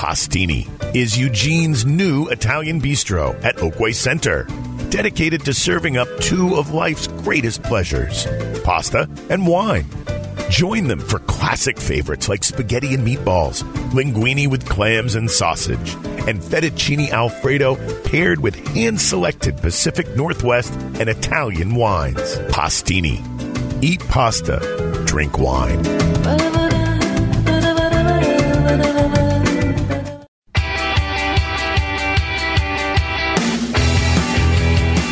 Pastini is Eugene's new Italian bistro at Oakway Center, dedicated to serving up two of life's greatest pleasures pasta and wine. Join them for classic favorites like spaghetti and meatballs, linguine with clams and sausage, and fettuccine alfredo paired with hand selected Pacific Northwest and Italian wines. Pastini. Eat pasta, drink wine.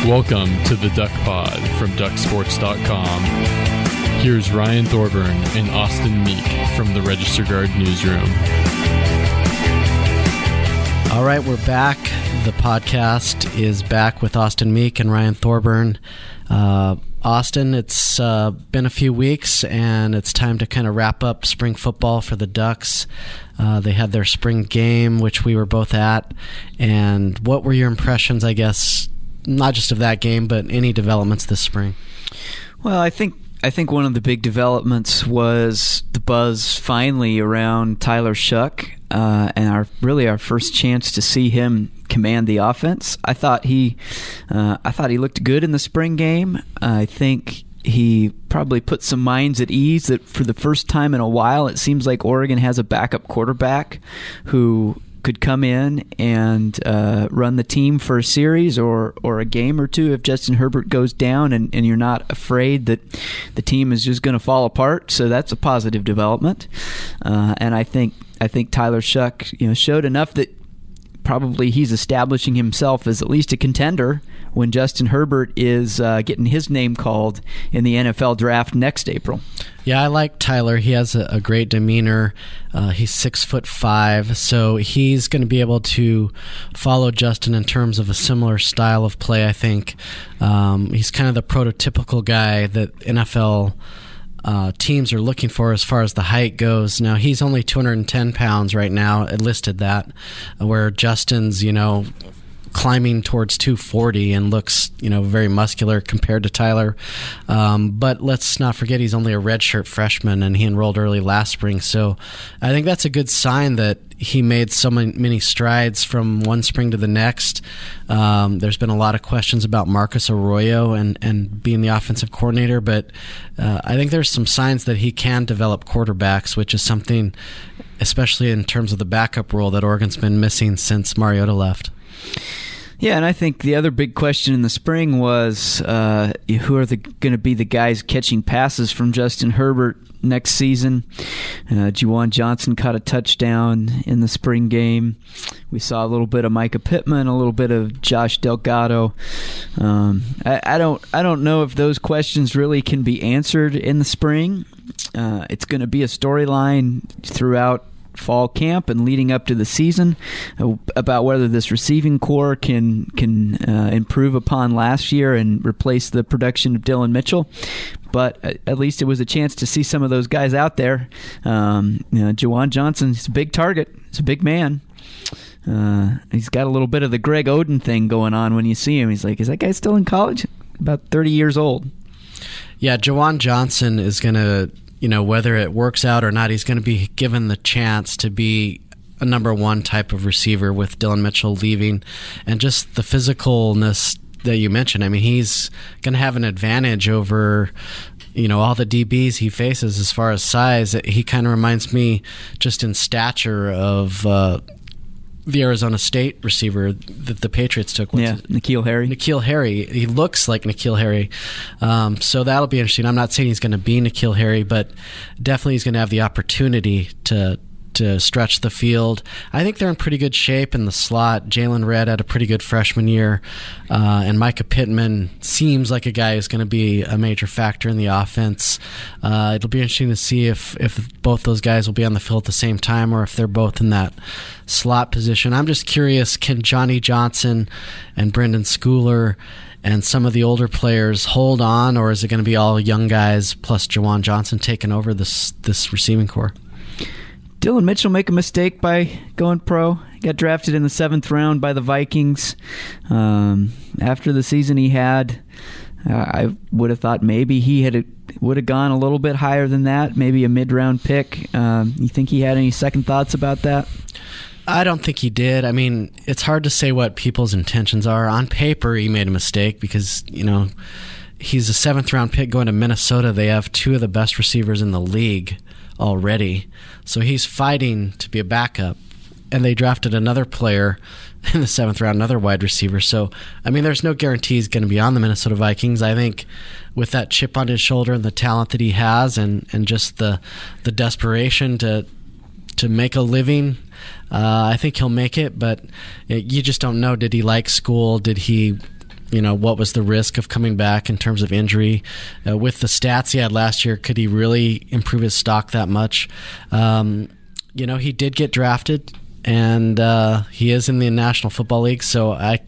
Welcome to the Duck Pod from ducksports.com. Here's Ryan Thorburn and Austin Meek from the Register Guard Newsroom. All right, we're back. The podcast is back with Austin Meek and Ryan Thorburn. Uh, Austin, it's uh, been a few weeks, and it's time to kind of wrap up spring football for the Ducks. Uh, they had their spring game, which we were both at. And what were your impressions, I guess, not just of that game, but any developments this spring? Well, I think I think one of the big developments was the buzz finally around Tyler Shough, uh, and our really our first chance to see him command the offense. I thought he, uh, I thought he looked good in the spring game. I think he probably put some minds at ease that for the first time in a while, it seems like Oregon has a backup quarterback who could come in and uh, run the team for a series or, or a game or two if Justin Herbert goes down and, and you're not afraid that the team is just going to fall apart. So that's a positive development. Uh, and I think I think Tyler Shough you know showed enough that probably he's establishing himself as at least a contender when Justin Herbert is uh, getting his name called in the NFL draft next April. Yeah, I like Tyler. He has a, a great demeanor. Uh, he's six foot five, so he's going to be able to follow Justin in terms of a similar style of play. I think um, he's kind of the prototypical guy that NFL. Uh, teams are looking for as far as the height goes. Now he's only 210 pounds right now, It listed that, where Justin's you know climbing towards 240 and looks, you know, very muscular compared to Tyler. Um, but let's not forget he's only a redshirt freshman and he enrolled early last spring. So I think that's a good sign that he made so many strides from one spring to the next. Um, there's been a lot of questions about Marcus Arroyo and, and being the offensive coordinator, but uh, I think there's some signs that he can develop quarterbacks, which is something, especially in terms of the backup role that Oregon's been missing since Mariota left. Yeah, and I think the other big question in the spring was uh, who are going to be the guys catching passes from Justin Herbert next season. Uh, Juwan Johnson caught a touchdown in the spring game. We saw a little bit of Mycah Pittman, a little bit of Josh Delgado. Um, I, I, don't, I don't know if those questions really can be answered in the spring. Uh, it's going to be a storyline throughout fall camp and leading up to the season uh, about whether this receiving core can can uh, improve upon last year and replace the production of Dillon Mitchell. But at least it was a chance to see some of those guys out there. Um, you know, Juwan Johnson, he's a big target. He's a big man. Uh, he's got a little bit of the Greg Oden thing going on when you see him. He's like, is that guy still in college? About 30 years old. Yeah, Juwan Johnson is going to you know, whether it works out or not, he's going to be given the chance to be a number one type of receiver with Dillon Mitchell leaving, and just the physicalness that you mentioned. I mean, he's going to have an advantage over you know all the DBs he faces as far as size. He kind of reminds me just in stature of uh, the Arizona State receiver that the Patriots took. What's yeah, it? N'Keal Harry. N'Keal Harry. He looks like N'Keal Harry. Um, so that'll be interesting. I'm not saying he's going to be N'Keal Harry, but definitely he's going to have the opportunity to to stretch the field. I think they're in pretty good shape in the slot. Jaylon Redd had a pretty good freshman year, uh, and Mycah Pittman seems like a guy who's going to be a major factor in the offense. Uh, it'll be interesting to see if if both those guys will be on the field at the same time or if they're both in that slot position. I'm just curious: can Johnny Johnson and Brenden Schooler and some of the older players hold on, or is it going to be all young guys plus Juwan Johnson taking over this this receiving corps? Dillon Mitchell make a mistake by going pro. He got drafted in the seventh round by the Vikings. Um, after the season he had, uh, I would have thought maybe he had would have gone a little bit higher than that, maybe a mid round pick. Um, you think he had any second thoughts about that? I don't think he did. I mean, it's hard to say what people's intentions are. On paper, he made a mistake because, you know, he's a seventh round pick going to Minnesota. They have two of the best receivers in the league already. So he's fighting to be a backup. And they drafted another player in the seventh round, another wide receiver. So, I mean, there's no guarantee he's going to be on the Minnesota Vikings. I think with that chip on his shoulder and the talent that he has and, and just the, the desperation to, to make a living uh, I think he'll make it, but you just don't know. Did he like school? Did he, you know, what was the risk of coming back in terms of injury? Uh, with the stats he had last year, could he really improve his stock that much? Um, you know, he did get drafted, and uh, he is in the National Football League, so I,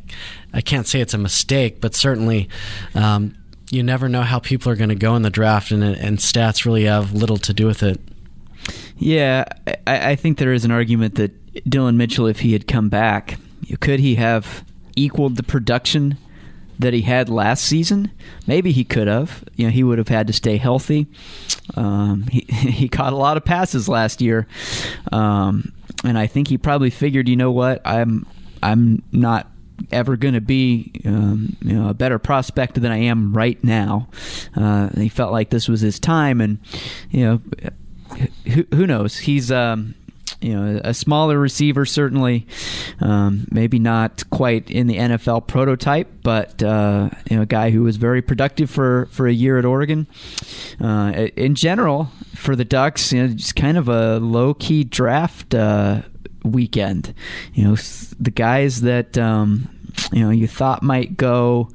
I can't say it's a mistake, but certainly. Um, you never know how people are going to go in the draft, and, and stats really have little to do with it. Yeah, I, I think there is an argument that Dillon Mitchell, if he had come back, could he have equaled the production that he had last season? Maybe he could have. You know, he would have had to stay healthy. Um, he he caught a lot of passes last year, um, and I think he probably figured, you know what, I'm I'm not ever going to be um, you know, a better prospect than I am right now. Uh, he felt like this was his time, and you know, who, who knows? He's um, you know a smaller receiver certainly um, maybe not quite in the NFL prototype but uh, you know a guy who was very productive for, for a year at Oregon. Uh, in general for the Ducks you know just kind of a low key draft uh, weekend. You know the guys that um, you know you thought might go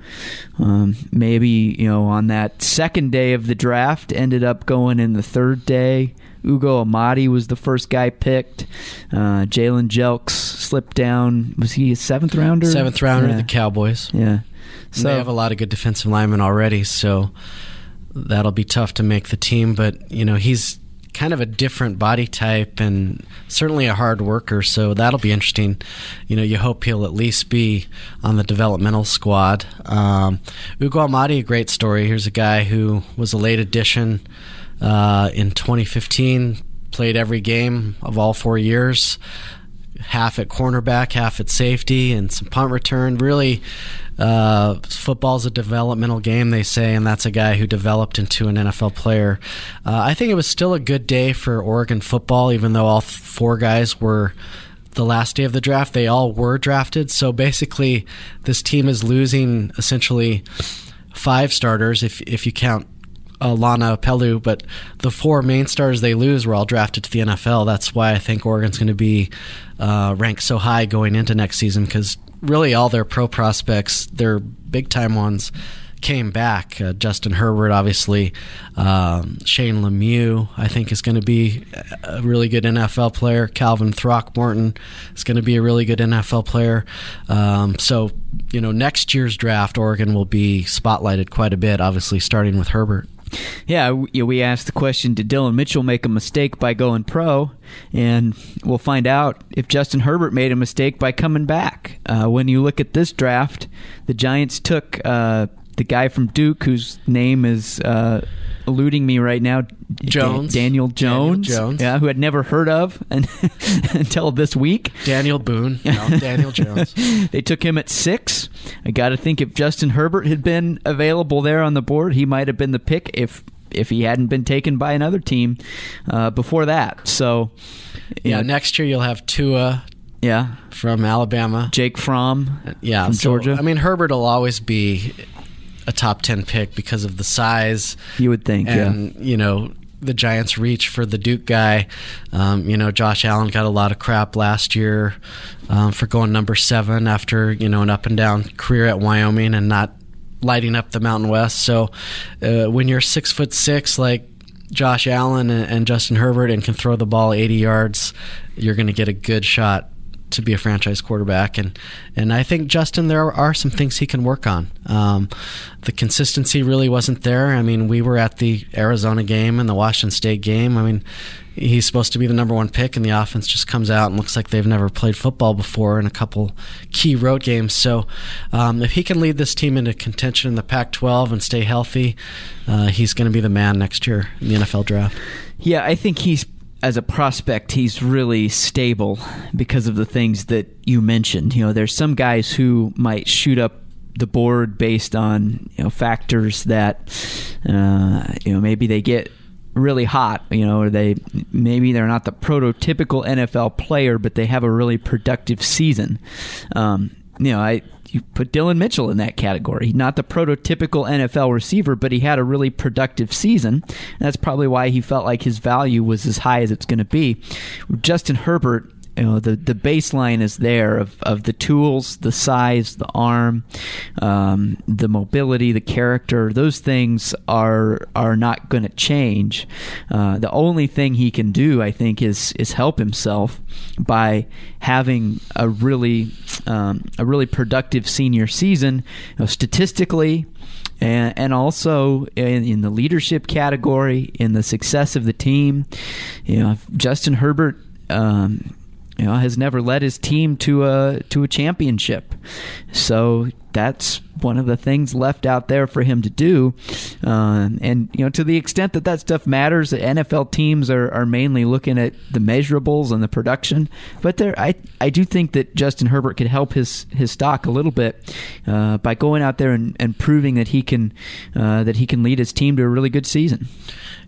um, maybe you know on that second day of the draft ended up going in the third day Ugo Amadi was the first guy picked. Uh, Jalen Jelks slipped down. Was he a seventh rounder? Seventh rounder, yeah. the Cowboys. Yeah. So they have a lot of good defensive linemen already, so that'll be tough to make the team. But you know, he's kind of a different body type and certainly a hard worker, so that'll be interesting. You know, you hope he'll at least be on the developmental squad. Um, Ugo Amadi, a great story. Here's a guy who was a late addition uh, in 2015, played every game of all four years, half at cornerback, half at safety, and some punt return. Really, uh, football's a developmental game, they say, and that's a guy who developed into an NFL player. Uh, I think it was still a good day for Oregon football, even though all four guys were the last day of the draft. They all were drafted. So basically, this team is losing essentially five starters if if you count uh, Lana Pelu, but the four main stars they lose were all drafted to the NFL. That's why I think Oregon's going to be uh, ranked so high going into next season because really all their pro prospects, their big time ones, came back. Uh, Justin Herbert, obviously, um, Shane Lemieux, I think is going to be a really good NFL player. Calvin Throckmorton is going to be a really good NFL player. Um, so, you know, next year's draft, Oregon will be spotlighted quite a bit. Obviously, starting with Herbert. Yeah, we asked the question Did Dillon Mitchell make a mistake by going pro? And we'll find out if Justin Herbert made a mistake by coming back. Uh, when you look at this draft, the Giants took uh, the guy from Duke whose name is. Uh, eluding me right now. Jones, Daniel Jones, Daniel Jones, yeah, who I'd never heard of and, until this week. Daniel Boone, no, Daniel Jones. they took him at six. I got to think if Justin Herbert had been available there on the board, he might have been the pick if if he hadn't been taken by another team uh, before that. So, yeah, know, next year you'll have Tua. Yeah, from Alabama. Jake Fromm. Yeah, from so, Georgia. I mean, Herbert will always be a top 10 pick because of the size. You would think, and, yeah. you know, the Giants reach for the Duke guy. Um, you know, Josh Allen got a lot of crap last year um, for going number seven after you know an up and down career at Wyoming and not lighting up the Mountain West. So uh, when you're six foot six, like Josh Allen and, and Justin Herbert, and can throw the ball 80 yards, you're going to get a good shot to be a franchise quarterback. And and I think Justin, there are some things he can work on. Um, the consistency really wasn't there. I mean, we were at the Arizona game and the Washington State game. I mean, he's supposed to be the number one pick, and the offense just comes out and looks like they've never played football before in a couple key road games. So, um, if he can lead this team into contention in the Pac-12 and stay healthy, uh, he's going to be the man next year in the NFL draft. Yeah, I think he's as a prospect, he's really stable because of the things that you mentioned. You know, there's some guys who might shoot up the board based on you know factors that uh, you know maybe they get really hot, you know, or they maybe they're not the prototypical NFL player, but they have a really productive season. Um, you know, I you put Dillon Mitchell in that category. Not the prototypical NFL receiver, but he had a really productive season. that's probably why he felt like his value was as high as it's going to be. Justin Herbert you know the the baseline is there of, of the tools, the size, the arm, um, the mobility, the character. Those things are are not going to change. Uh, the only thing he can do, I think, is is help himself by having a really um, a really productive senior season, you know, statistically. And, and also in, in the leadership category, in the success of the team, you know, Justin Herbert um, you know, has never led his team to a to a championship. So that's one of the things left out there for him to do. Uh, and you know, to the extent that that stuff matters, NFL teams are, are mainly looking at the measurables and the production. But there, I I do think that Justin Herbert could help his his stock a little bit uh, by going out there and, and proving that he can uh, that he can lead his team to a really good season.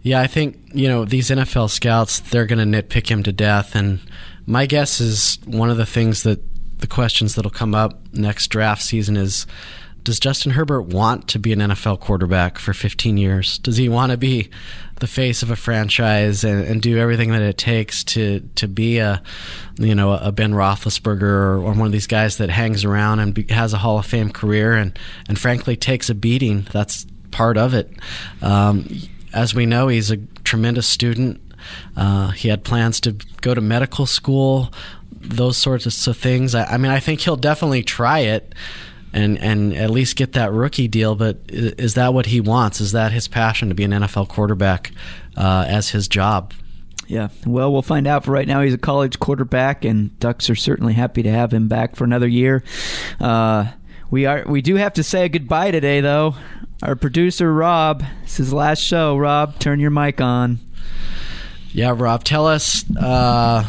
Yeah, I think you know these NFL scouts they're going to nitpick him to death and my guess is one of the things that the questions that'll come up next draft season is does Justin Herbert want to be an NFL quarterback for 15 years? Does he want to be the face of a franchise and, and do everything that it takes to to be a you know a Ben Roethlisberger or, or one of these guys that hangs around and be, has a Hall of Fame career and and frankly takes a beating? That's part of it. Um, as we know, he's a tremendous student. Uh, he had plans to go to medical school, those sorts of things. I, I, mean, I think he'll definitely try it and and at least get that rookie deal. But is, that what he wants? Is that his passion to be an NFL quarterback uh, as his job? Yeah, well, we'll find out. For right now, he's a college quarterback, and Ducks are certainly happy to have him back for another year. Uh, we are we do have to say goodbye today, though. Our producer Rob, this is his last show. Rob, turn your mic on. Yeah, Rob, tell us uh,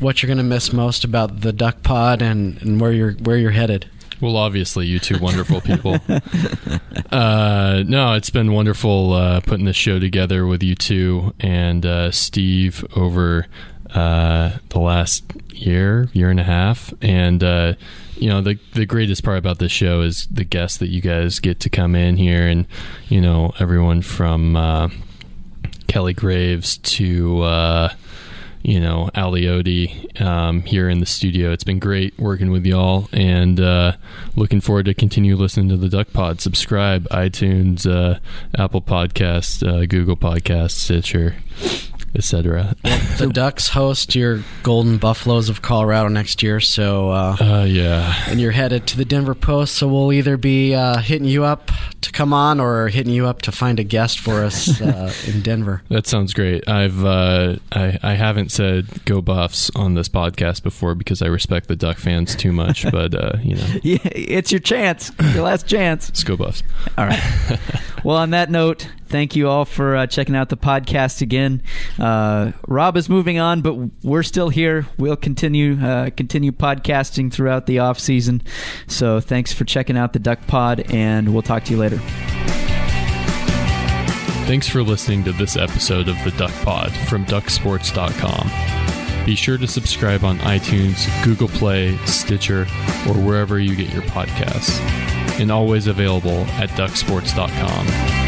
what you're going to miss most about the Duck Pod and, and where you're where you're headed. Well, obviously, you two wonderful people. uh, no, it's been wonderful uh, putting this show together with you two and uh, Steve over uh, the last year, year and a half, and uh, you know the the greatest part about this show is the guests that you guys get to come in here, and you know everyone from uh, Kelly Graves to uh, you know Aliotti um, here in the studio. It's been great working with y'all, and uh, looking forward to continue listening to the Duck Pod. Subscribe, iTunes, uh, Apple Podcasts, uh, Google Podcasts, Stitcher etc. the Ducks host your Golden Buffaloes of Colorado next year, so uh, uh, yeah, and you're headed to the Denver Post, so we'll either be uh, hitting you up to come on or hitting you up to find a guest for us uh, in Denver. That sounds great. I've uh, I I haven't said go Buffs on this podcast before because I respect the Duck fans too much, but uh, you know, yeah, it's your chance, your last chance. Let's go Buffs. All right. well, on that note, thank you all for uh, checking out the podcast again. Uh, Rob is moving on, but we're still here. We'll continue uh, continue podcasting throughout the off season. So thanks for checking out the Duck Pod, and we'll talk to you later. Thanks for listening to this episode of the Duck Pod from ducksports.com. Be sure to subscribe on iTunes, Google Play, Stitcher, or wherever you get your podcasts. And always available at ducksports.com.